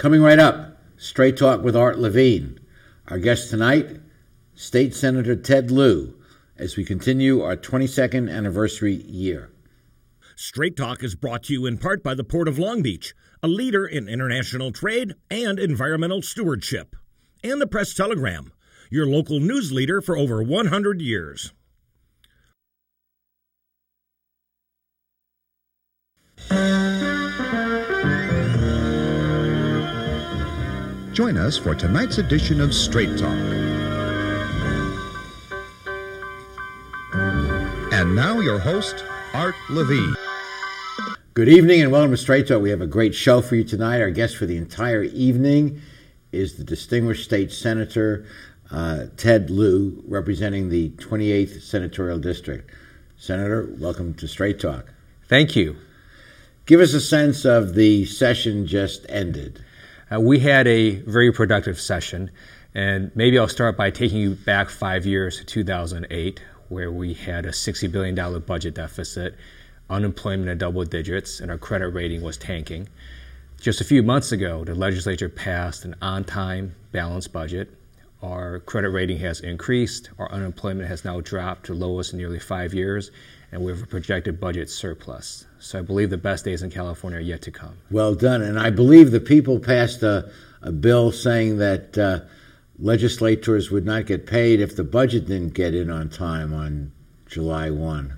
Coming right up, Straight Talk with Art Levine. Our guest tonight, State Senator Ted Lieu, as we continue our 22nd anniversary year. Straight Talk is brought to you in part by the Port of Long Beach, a leader in international trade and environmental stewardship, and the Press Telegram, your local news leader for over 100 years. Join us for tonight's edition of Straight Talk. And now, your host, Art Levine. Good evening and welcome to Straight Talk. We have a great show for you tonight. Our guest for the entire evening is the distinguished state senator uh, Ted Lieu, representing the 28th Senatorial District. Senator, welcome to Straight Talk. Thank you. Give us a sense of the session just ended. Uh, we had a very productive session, and maybe I'll start by taking you back five years to 2008, where we had a $60 billion budget deficit, unemployment in double digits, and our credit rating was tanking. Just a few months ago, the legislature passed an on time, balanced budget. Our credit rating has increased, our unemployment has now dropped to lowest in nearly five years, and we have a projected budget surplus. So I believe the best days in California are yet to come. Well done. And I believe the people passed a, a bill saying that uh, legislators would not get paid if the budget didn't get in on time on July 1.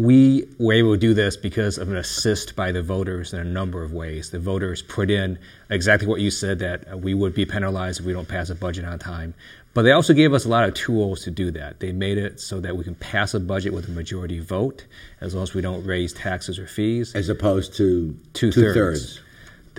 We were able to do this because of an assist by the voters in a number of ways. The voters put in exactly what you said that we would be penalized if we don't pass a budget on time. But they also gave us a lot of tools to do that. They made it so that we can pass a budget with a majority vote, as long as we don't raise taxes or fees. As opposed to two thirds.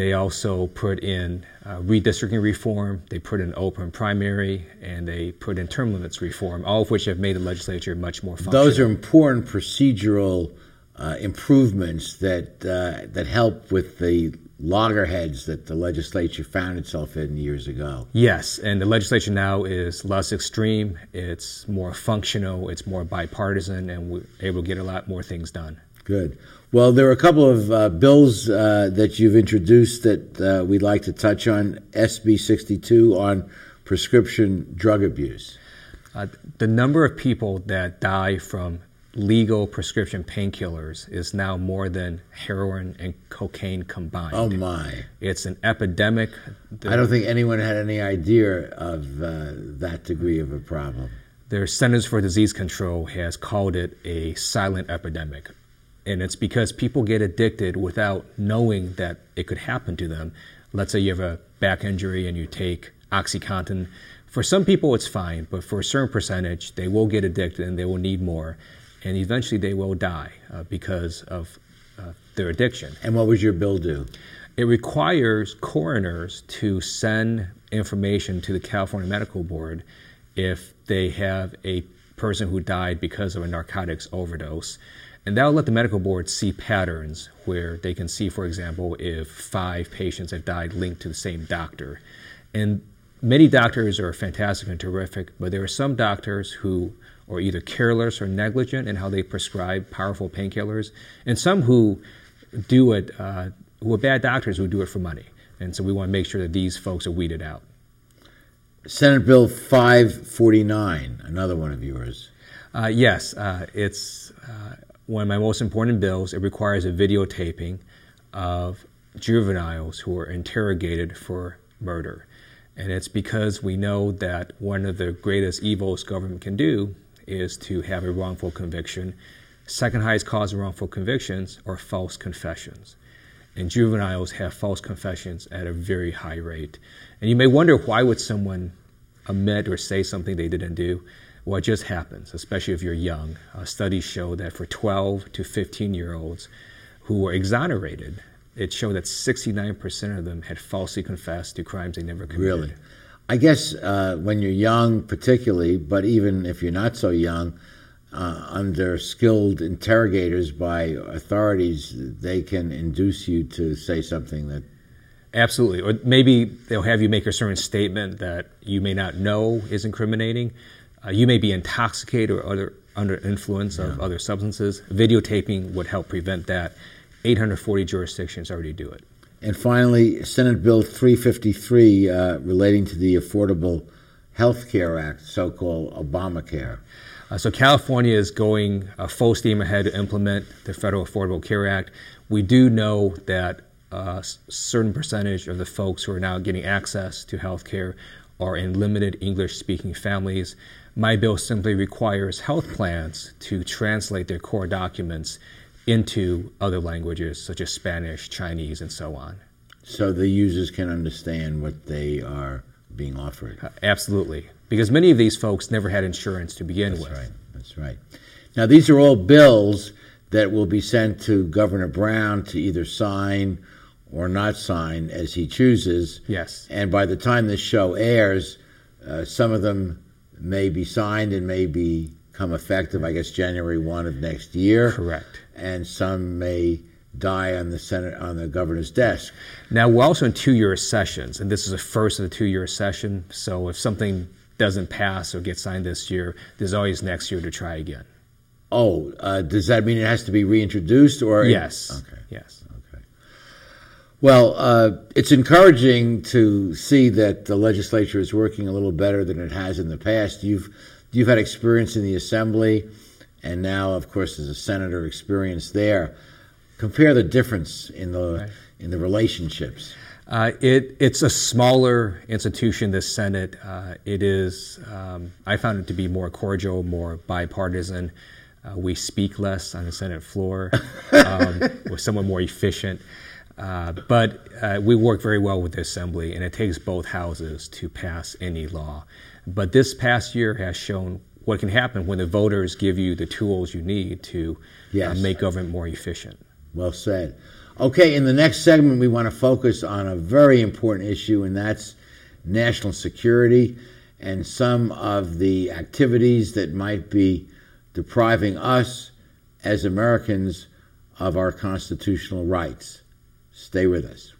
They also put in uh, redistricting reform, they put in open primary, and they put in term limits reform, all of which have made the legislature much more functional. Those are important procedural uh, improvements that uh, that help with the loggerheads that the legislature found itself in years ago. Yes, and the legislature now is less extreme, it's more functional, it's more bipartisan, and we're able to get a lot more things done. Good. Well, there are a couple of uh, bills uh, that you've introduced that uh, we'd like to touch on. SB 62 on prescription drug abuse. Uh, the number of people that die from legal prescription painkillers is now more than heroin and cocaine combined. Oh my! It's an epidemic. I don't think anyone had any idea of uh, that degree of a problem. Their Centers for Disease Control has called it a silent epidemic. And it's because people get addicted without knowing that it could happen to them. Let's say you have a back injury and you take Oxycontin. For some people, it's fine, but for a certain percentage, they will get addicted and they will need more and eventually they will die uh, because of uh, their addiction. And what would your bill do? It requires coroners to send information to the California Medical Board if they have a person who died because of a narcotics overdose. And that will let the medical board see patterns where they can see, for example, if five patients have died linked to the same doctor. And many doctors are fantastic and terrific, but there are some doctors who are either careless or negligent in how they prescribe powerful painkillers, and some who do it, uh, who are bad doctors who do it for money. And so we want to make sure that these folks are weeded out. Senate Bill 549, another one of yours. Uh, yes, uh, it's uh, one of my most important bills. It requires a videotaping of juveniles who are interrogated for murder. And it's because we know that one of the greatest evils government can do is to have a wrongful conviction. Second highest cause of wrongful convictions are false confessions. And juveniles have false confessions at a very high rate. And you may wonder why would someone admit or say something they didn't do? It just happens, especially if you're young. Uh, studies show that for 12 to 15 year olds who were exonerated, it showed that 69% of them had falsely confessed to crimes they never committed. Really? I guess uh, when you're young, particularly, but even if you're not so young, uh, under skilled interrogators by authorities, they can induce you to say something that. Absolutely. Or maybe they'll have you make a certain statement that you may not know is incriminating. Uh, you may be intoxicated or other, under influence yeah. of other substances. Videotaping would help prevent that. 840 jurisdictions already do it. And finally, Senate Bill 353 uh, relating to the Affordable Health Care Act, so called Obamacare. Uh, so, California is going uh, full steam ahead to implement the Federal Affordable Care Act. We do know that a uh, certain percentage of the folks who are now getting access to health care are in limited English speaking families. My bill simply requires health plans to translate their core documents into other languages such as Spanish, Chinese, and so on. So the users can understand what they are being offered. Uh, absolutely, because many of these folks never had insurance to begin That's with. That's right. That's right. Now these are all bills that will be sent to Governor Brown to either sign or not sign as he chooses. Yes. And by the time this show airs, uh, some of them may be signed and may become effective, I guess, January 1 of next year. Correct. And some may die on the Senate on the governor's desk. Now we're also in two-year sessions, and this is the first of the two-year session. So if something doesn't pass or get signed this year, there's always next year to try again. Oh, uh, does that mean it has to be reintroduced or? Yes. Okay. Yes. Well, uh, it's encouraging to see that the legislature is working a little better than it has in the past. You've you've had experience in the assembly, and now, of course, as a senator, experience there. Compare the difference in the right. in the relationships. Uh, it, it's a smaller institution, the Senate. Uh, it is, um, I found it to be more cordial, more bipartisan. Uh, we speak less on the Senate floor. Um, we're somewhat more efficient. Uh, but uh, we work very well with the Assembly, and it takes both houses to pass any law. But this past year has shown what can happen when the voters give you the tools you need to uh, make government more efficient. Well said. Okay, in the next segment, we want to focus on a very important issue, and that's national security and some of the activities that might be depriving us as Americans of our constitutional rights. Stay with us.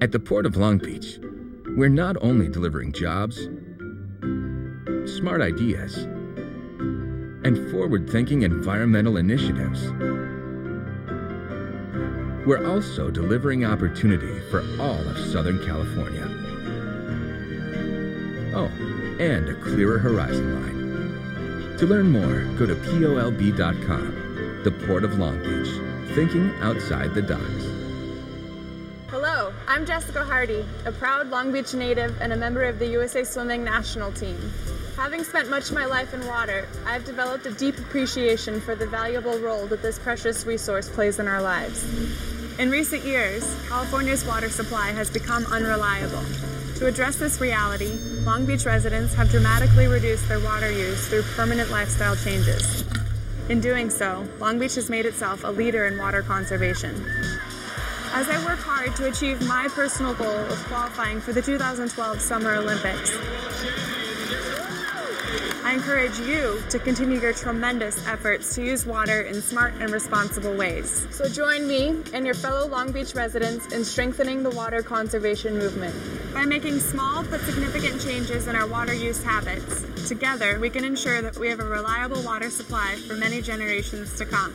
At the Port of Long Beach, we're not only delivering jobs, smart ideas, and forward thinking environmental initiatives. We're also delivering opportunity for all of Southern California. Oh, and a clearer horizon line. To learn more, go to POLB.com, the Port of Long Beach, thinking outside the docks. Hello, I'm Jessica Hardy, a proud Long Beach native and a member of the USA Swimming national team. Having spent much of my life in water, I've developed a deep appreciation for the valuable role that this precious resource plays in our lives. In recent years, California's water supply has become unreliable. To address this reality, Long Beach residents have dramatically reduced their water use through permanent lifestyle changes. In doing so, Long Beach has made itself a leader in water conservation. As I work hard to achieve my personal goal of qualifying for the 2012 Summer Olympics, I encourage you to continue your tremendous efforts to use water in smart and responsible ways. So join me and your fellow Long Beach residents in strengthening the water conservation movement. By making small but significant changes in our water use habits, together we can ensure that we have a reliable water supply for many generations to come.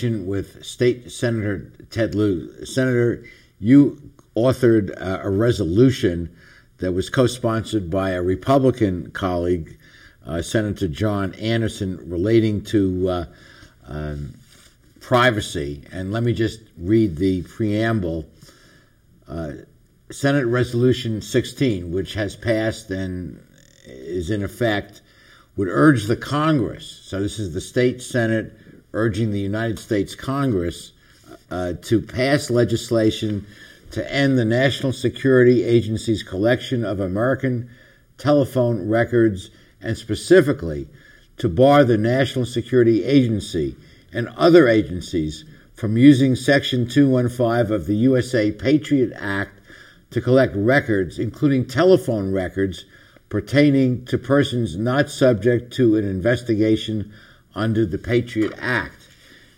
conversation with State Senator Ted Lieu. Senator, you authored uh, a resolution that was co sponsored by a Republican colleague, uh, Senator Joel Anderson, relating to uh, um, privacy. And let me just read the preamble. Uh, Senate Resolution 16, which has passed and is in effect, would urge the Congress, so this is the state Senate urging the United States Congress uh, to pass legislation to end the National Security Agency's collection of American telephone records and specifically to bar the National Security Agency and other agencies from using Section 215 of the USA Patriot Act to collect records, including telephone records, pertaining to persons not subject to an investigation under the Patriot Act.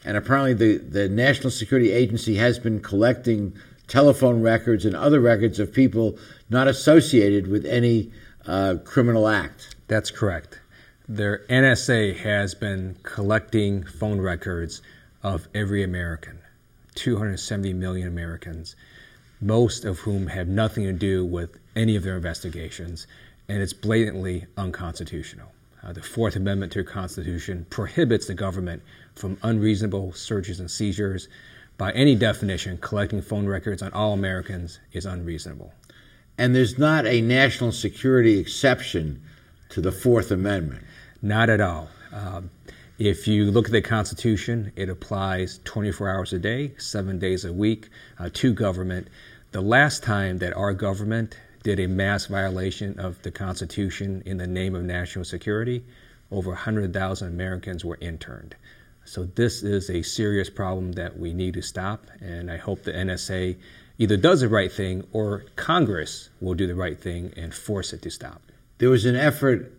And apparently, the, the National Security Agency has been collecting telephone records and other records of people not associated with any uh, criminal act. That's correct. Their NSA has been collecting phone records of every American, 270 million Americans, most of whom have nothing to do with any of their investigations, and it's blatantly unconstitutional. Uh, the Fourth Amendment to the Constitution prohibits the government from unreasonable searches and seizures. By any definition, collecting phone records on all Americans is unreasonable. And there's not a national security exception to the Fourth Amendment. Not at all. Um, if you look at the Constitution, it applies 24 hours a day, seven days a week uh, to government. The last time that our government did a mass violation of the Constitution in the name of national security, over 100,000 Americans were interned. So this is a serious problem that we need to stop, and I hope the NSA either does the right thing or Congress will do the right thing and force it to stop. There was an effort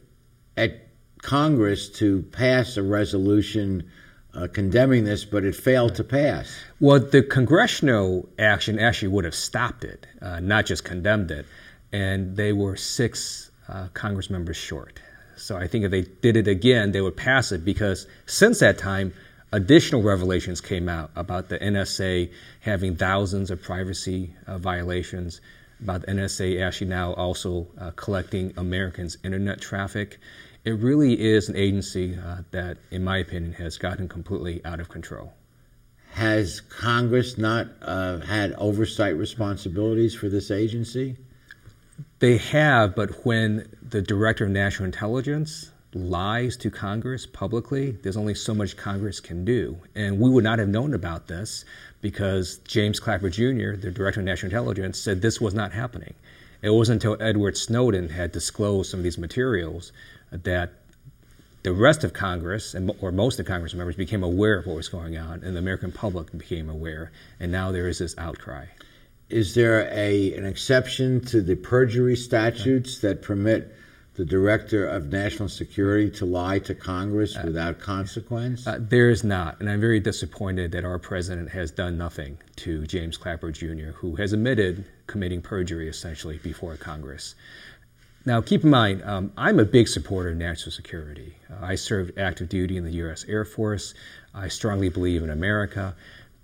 at Congress to pass a resolution uh, condemning this, but it failed to pass. Well, the congressional action actually would have stopped it, uh, not just condemned it and they were six uh, Congress members short. So I think if they did it again, they would pass it because since that time, additional revelations came out about the NSA having thousands of privacy uh, violations, about the NSA actually now also uh, collecting Americans' internet traffic. It really is an agency uh, that, in my opinion, has gotten completely out of control. Has Congress not uh, had oversight responsibilities for this agency? They have, but when the director of national intelligence lies to Congress publicly, there's only so much Congress can do. And we would not have known about this because James Clapper Jr., the director of national intelligence, said this was not happening. It wasn't until Edward Snowden had disclosed some of these materials that the rest of Congress, and, or most of Congress members, became aware of what was going on, and the American public became aware. And now there is this outcry is there a an exception to the perjury statutes that permit the director of national security to lie to Congress uh, without consequence? Uh, there is not, and I'm very disappointed that our president has done nothing to James Clapper Jr., who has admitted committing perjury essentially before Congress. Now, keep in mind, um, I'm a big supporter of national security. Uh, I served active duty in the U.S. Air Force. I strongly believe in America,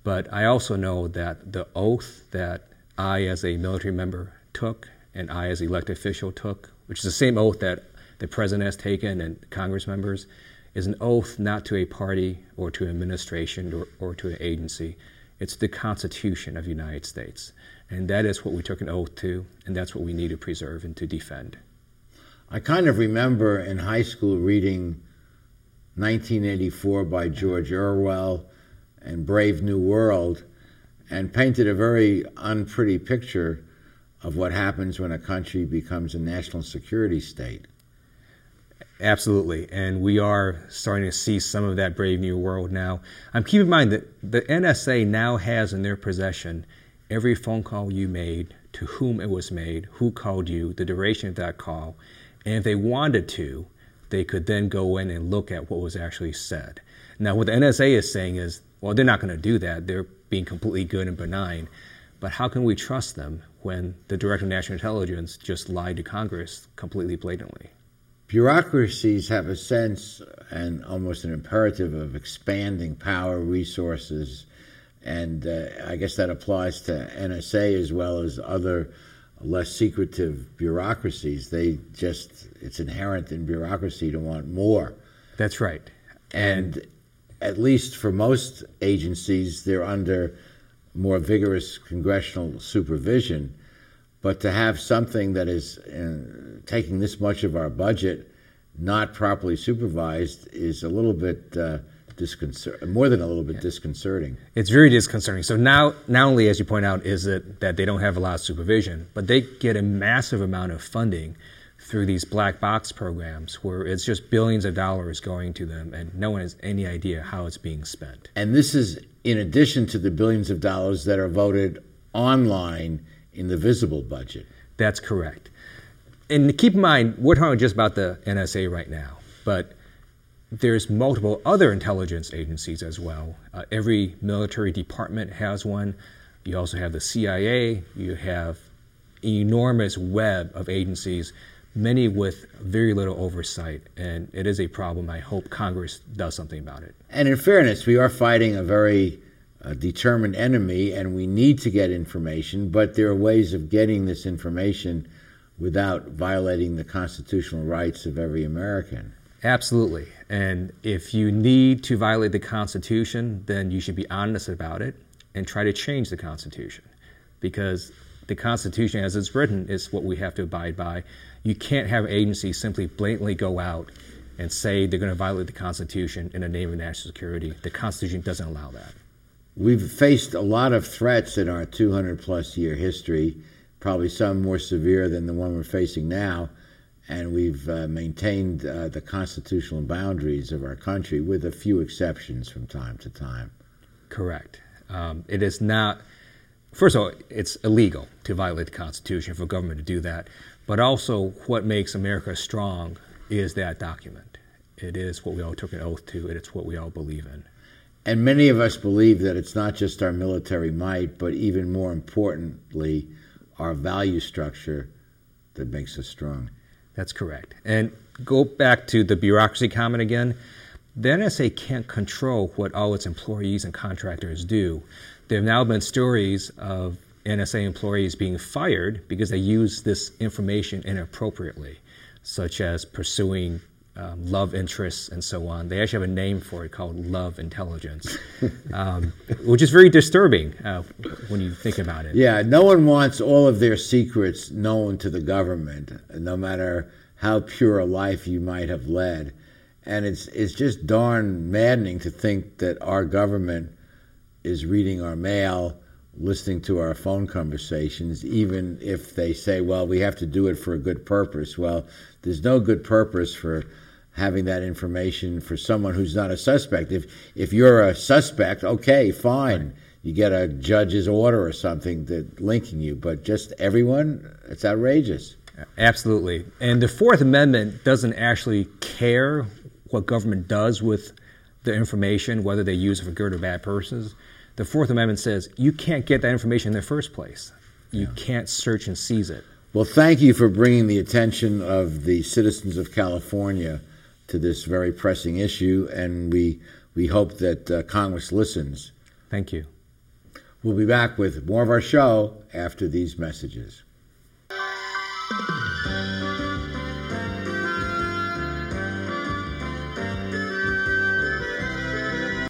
but I also know that the oath that I, as a military member, took, and I, as elected official, took, which is the same oath that the president has taken and Congress members, is an oath not to a party or to an administration or, or to an agency. It's the Constitution of the United States. And that is what we took an oath to, and that's what we need to preserve and to defend. I kind of remember in high school reading 1984 by George Orwell and Brave New World and painted a very unpretty picture of what happens when a country becomes a national security state. Absolutely, and we are starting to see some of that brave new world now. Um, keep in mind that the NSA now has in their possession every phone call you made, to whom it was made, who called you, the duration of that call, and if they wanted to, they could then go in and look at what was actually said. Now, what the NSA is saying is, well, they're not going to do that. They're being completely good and benign. But how can we trust them when the Director of National Intelligence just lied to Congress completely blatantly? Bureaucracies have a sense and almost an imperative of expanding power, resources, and uh, I guess that applies to NSA as well as other less secretive bureaucracies. They just, it's inherent in bureaucracy to want more. That's right. And, and at least for most agencies, they're under more vigorous congressional supervision. But to have something that is uh, taking this much of our budget not properly supervised is a little bit uh, disconcerting, more than a little bit yeah. disconcerting. It's very disconcerting. So now, not only, as you point out, is it that they don't have a lot of supervision, but they get a massive amount of funding through these black box programs where it's just billions of dollars going to them and no one has any idea how it's being spent. And this is in addition to the billions of dollars that are voted online in the visible budget. That's correct. And keep in mind, we're talking just about the NSA right now, but there's multiple other intelligence agencies as well. Uh, every military department has one. You also have the CIA. You have an enormous web of agencies, many with very little oversight. And it is a problem. I hope Congress does something about it. And in fairness, we are fighting a very uh, determined enemy, and we need to get information, but there are ways of getting this information without violating the constitutional rights of every American. Absolutely. And if you need to violate the Constitution, then you should be honest about it and try to change the Constitution. Because the Constitution, as it's written, is what we have to abide by. You can't have agencies simply blatantly go out and say they're going to violate the Constitution in the name of national security. The Constitution doesn't allow that. We've faced a lot of threats in our 200 plus year history, probably some more severe than the one we're facing now and we've uh, maintained uh, the constitutional boundaries of our country with a few exceptions from time to time. Correct. Um, it is not, first of all, it's illegal to violate the Constitution for government to do that, but also what makes America strong is that document. It is what we all took an oath to, and it's what we all believe in. And many of us believe that it's not just our military might, but even more importantly, our value structure that makes us strong. That's correct. And go back to the bureaucracy comment again. The NSA can't control what all its employees and contractors do. There have now been stories of NSA employees being fired because they use this information inappropriately, such as pursuing um, love interests and so on. They actually have a name for it called love intelligence, um, which is very disturbing uh, when you think about it. Yeah, no one wants all of their secrets known to the government, no matter how pure a life you might have led. And it's it's just darn maddening to think that our government is reading our mail, listening to our phone conversations, even if they say, "Well, we have to do it for a good purpose." Well, there's no good purpose for having that information for someone who's not a suspect. If if you're a suspect, okay, fine. You get a judge's order or something that linking you, but just everyone, it's outrageous. Absolutely. And the Fourth Amendment doesn't actually care what government does with the information, whether they use it for good or bad purposes. The Fourth Amendment says you can't get that information in the first place. You yeah. can't search and seize it. Well, thank you for bringing the attention of the citizens of California to this very pressing issue, and we we hope that uh, Congress listens. Thank you. We'll be back with more of our show after these messages.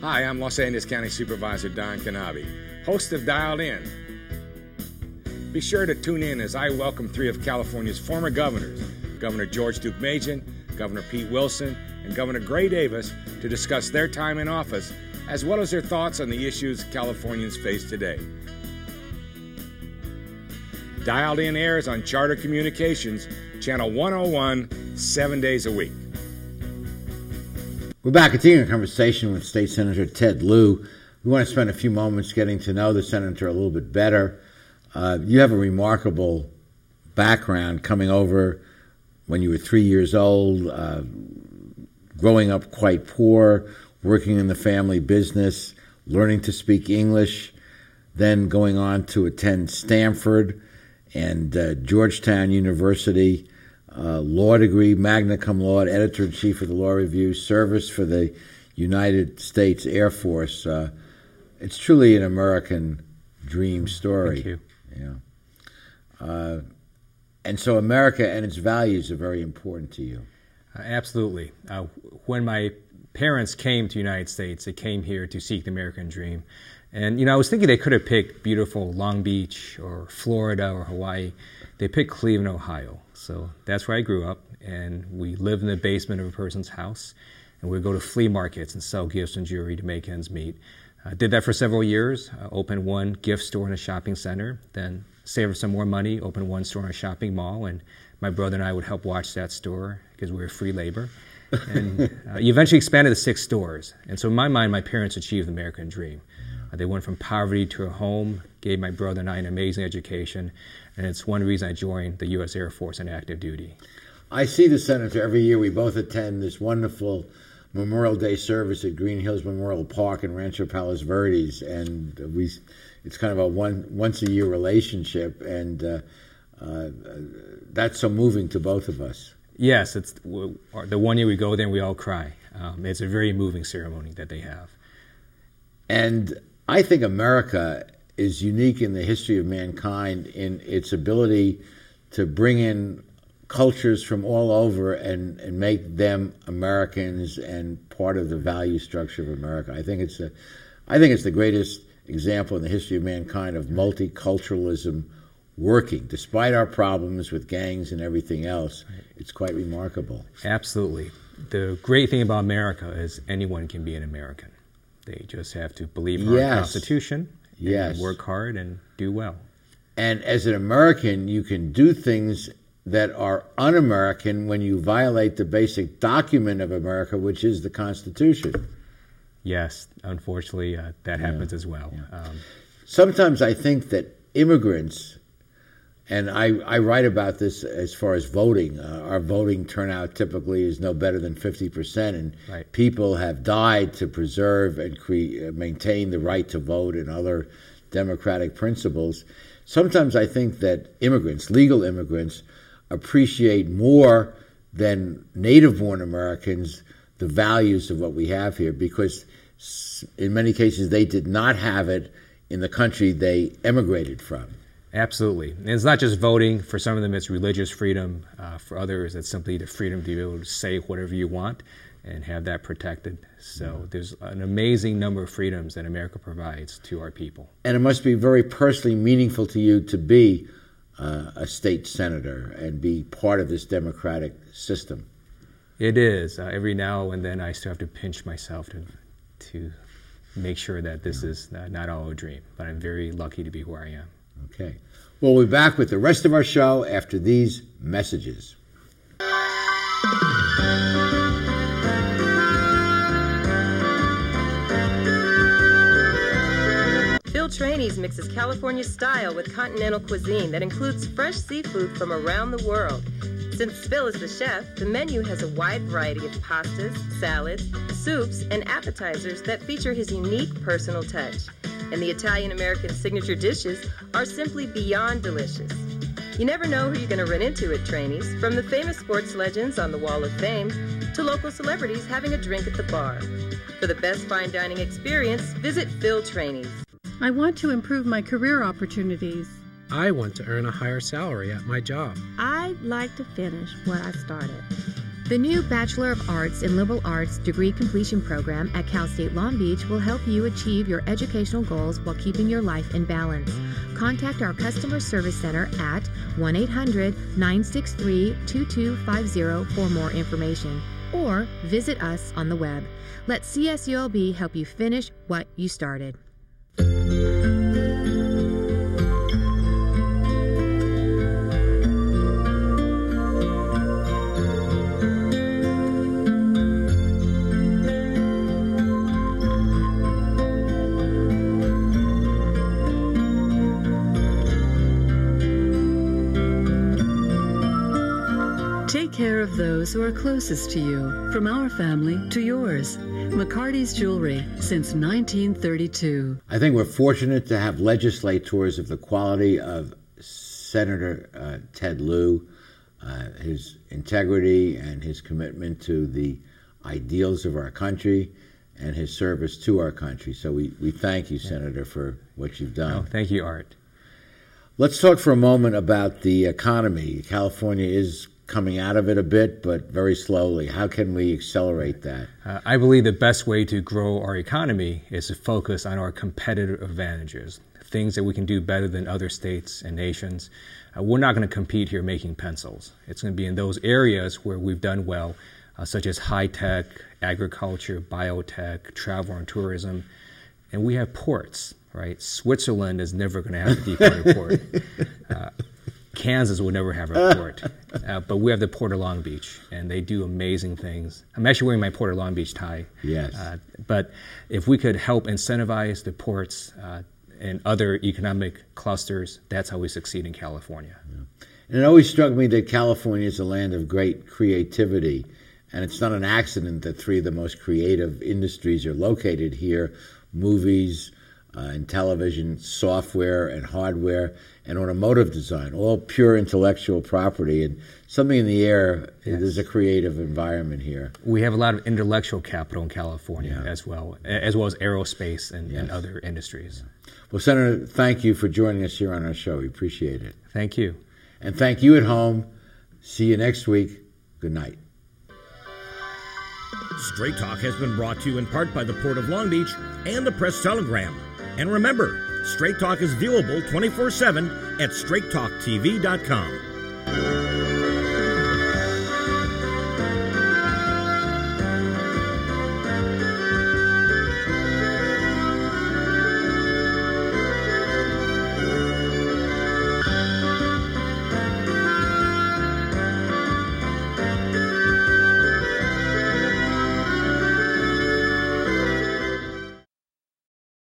Hi, I'm Los Angeles County Supervisor Don Knabe, host of Dialed In. Be sure to tune in as I welcome three of California's former governors Governor George Deukmejian, Governor Pete Wilson, and Governor Gray Davis to discuss their time in office as well as their thoughts on the issues Californians face today. Dialed In airs on Charter Communications, Channel 101, seven days a week. We're back continuing a conversation with State Senator Ted Lieu. We want to spend a few moments getting to know the senator a little bit better. Uh, you have a remarkable background coming over when you were three years old, uh, growing up quite poor, working in the family business, learning to speak English, then going on to attend Stanford and uh, Georgetown University uh, law degree, magna cum laude, editor in chief of the Law Review, service for the United States Air Force. Uh, it's truly an American dream story. Thank you. Yeah. Uh, and so America and its values are very important to you. Uh, absolutely. Uh, when my parents came to the United States, they came here to seek the American dream. And, you know, I was thinking they could have picked beautiful Long Beach or Florida or Hawaii. They picked Cleveland, Ohio. So that's where I grew up, and we lived in the basement of a person's house, and we'd go to flea markets and sell gifts and jewelry to make ends meet. I did that for several years. I opened one gift store in a shopping center, then saved some more money, opened one store in a shopping mall, and my brother and I would help watch that store because we were free labor. and uh, eventually expanded to six stores. And so, in my mind, my parents achieved the American dream. Uh, they went from poverty to a home, gave my brother and I an amazing education, and it's one reason I joined the U.S. Air Force in active duty. I see the senator every year. We both attend this wonderful Memorial Day service at Green Hills Memorial Park in Rancho Palos Verdes, and we it's kind of a one once a year relationship, and uh, uh, that's so moving to both of us. Yes, it's the one year we go there and we all cry. Um, it's a very moving ceremony that they have. And I think America is unique in the history of mankind in its ability to bring in cultures from all over and, and make them Americans and part of the value structure of America. I think it's a, I think it's the greatest example in the history of mankind of multiculturalism working despite our problems with gangs and everything else. It's quite remarkable. Absolutely. The great thing about America is anyone can be an American. They just have to believe in Yes. our Constitution, Yes. and work hard and do well. And as an American, you can do things that are un American when you violate the basic document of America, which is the Constitution. Yes, unfortunately, uh, that happens as well. Um, Sometimes I think that immigrants, and I, I write about this as far as voting, uh, our voting turnout typically is no better than 50%, and Right. people have died to preserve and cre- uh, maintain the right to vote and other democratic principles. Sometimes I think that immigrants, legal immigrants, appreciate more than native born Americans the values of what we have here because in many cases they did not have it in the country they emigrated from. Absolutely. And it's not just voting. For some of them, it's religious freedom. Uh, for others, it's simply the freedom to be able to say whatever you want and have that protected. So there's an amazing number of freedoms that America provides to our people. And it must be very personally meaningful to you to be uh, a state senator and be part of this democratic system. It is. Uh, every now and then, I still have to pinch myself to, to make sure that this is not, not all a dream. But I'm very lucky to be where I am. Okay. Well, be back with the rest of our show after these messages. Phil Trani's mixes California style with continental cuisine that includes fresh seafood from around the world. Since Phil is the chef, the menu has a wide variety of pastas, salads, soups, and appetizers that feature his unique personal touch. And the Italian American signature dishes are simply beyond delicious. You never know who you're going to run into at Trani's, from the famous sports legends on the Wall of Fame to local celebrities having a drink at the bar. For the best fine dining experience, visit Phil Trani's. I want to improve my career opportunities. I want to earn a higher salary at my job. I'd like to finish what I started. The new Bachelor of Arts in Liberal Arts degree completion program at Cal State Long Beach will help you achieve your educational goals while keeping your life in balance. Contact our customer service center at 1 800 963 2250 for more information or visit us on the web. Let CSULB help you finish what you started. Those who are closest to you, from our family to yours. McCarty's Jewelry since 1932. I think we're fortunate to have legislators of the quality of Senator uh, Ted Lieu, uh, his integrity and his commitment to the ideals of our country and his service to our country. So we, we thank you, Senator, for what you've done. No, thank you, Art. Let's talk for a moment about the economy. California is coming out of it a bit, but very slowly. How can we accelerate that? Uh, I believe the best way to grow our economy is to focus on our competitive advantages, things that we can do better than other states and nations. Uh, we're not going to compete here making pencils. It's going to be in those areas where we've done well, uh, such as high tech, agriculture, biotech, travel and tourism. And we have ports, right? Switzerland is never going to have a deep water port. Kansas will never have a port, uh, but we have the Port of Long Beach, and they do amazing things. I'm actually wearing my Port of Long Beach tie. Yes. Uh, but if we could help incentivize the ports uh, and other economic clusters, that's how we succeed in California. Yeah. And it always struck me that California is a land of great creativity, and it's not an accident that three of the most creative industries are located here: movies. Uh, and television, software and hardware, and automotive design, all pure intellectual property and something in the air. Yes. There's a creative environment here. We have a lot of intellectual capital in California yeah. as well, as well as aerospace and, yes. and other industries. Well, Senator, thank you for joining us here on our show. We appreciate it. Thank you. And thank you at home. See you next week. Good night. Straight Talk has been brought to you in part by the Port of Long Beach and the Press Telegram. And remember, Straight Talk is viewable 24 7 at straighttalktv.com.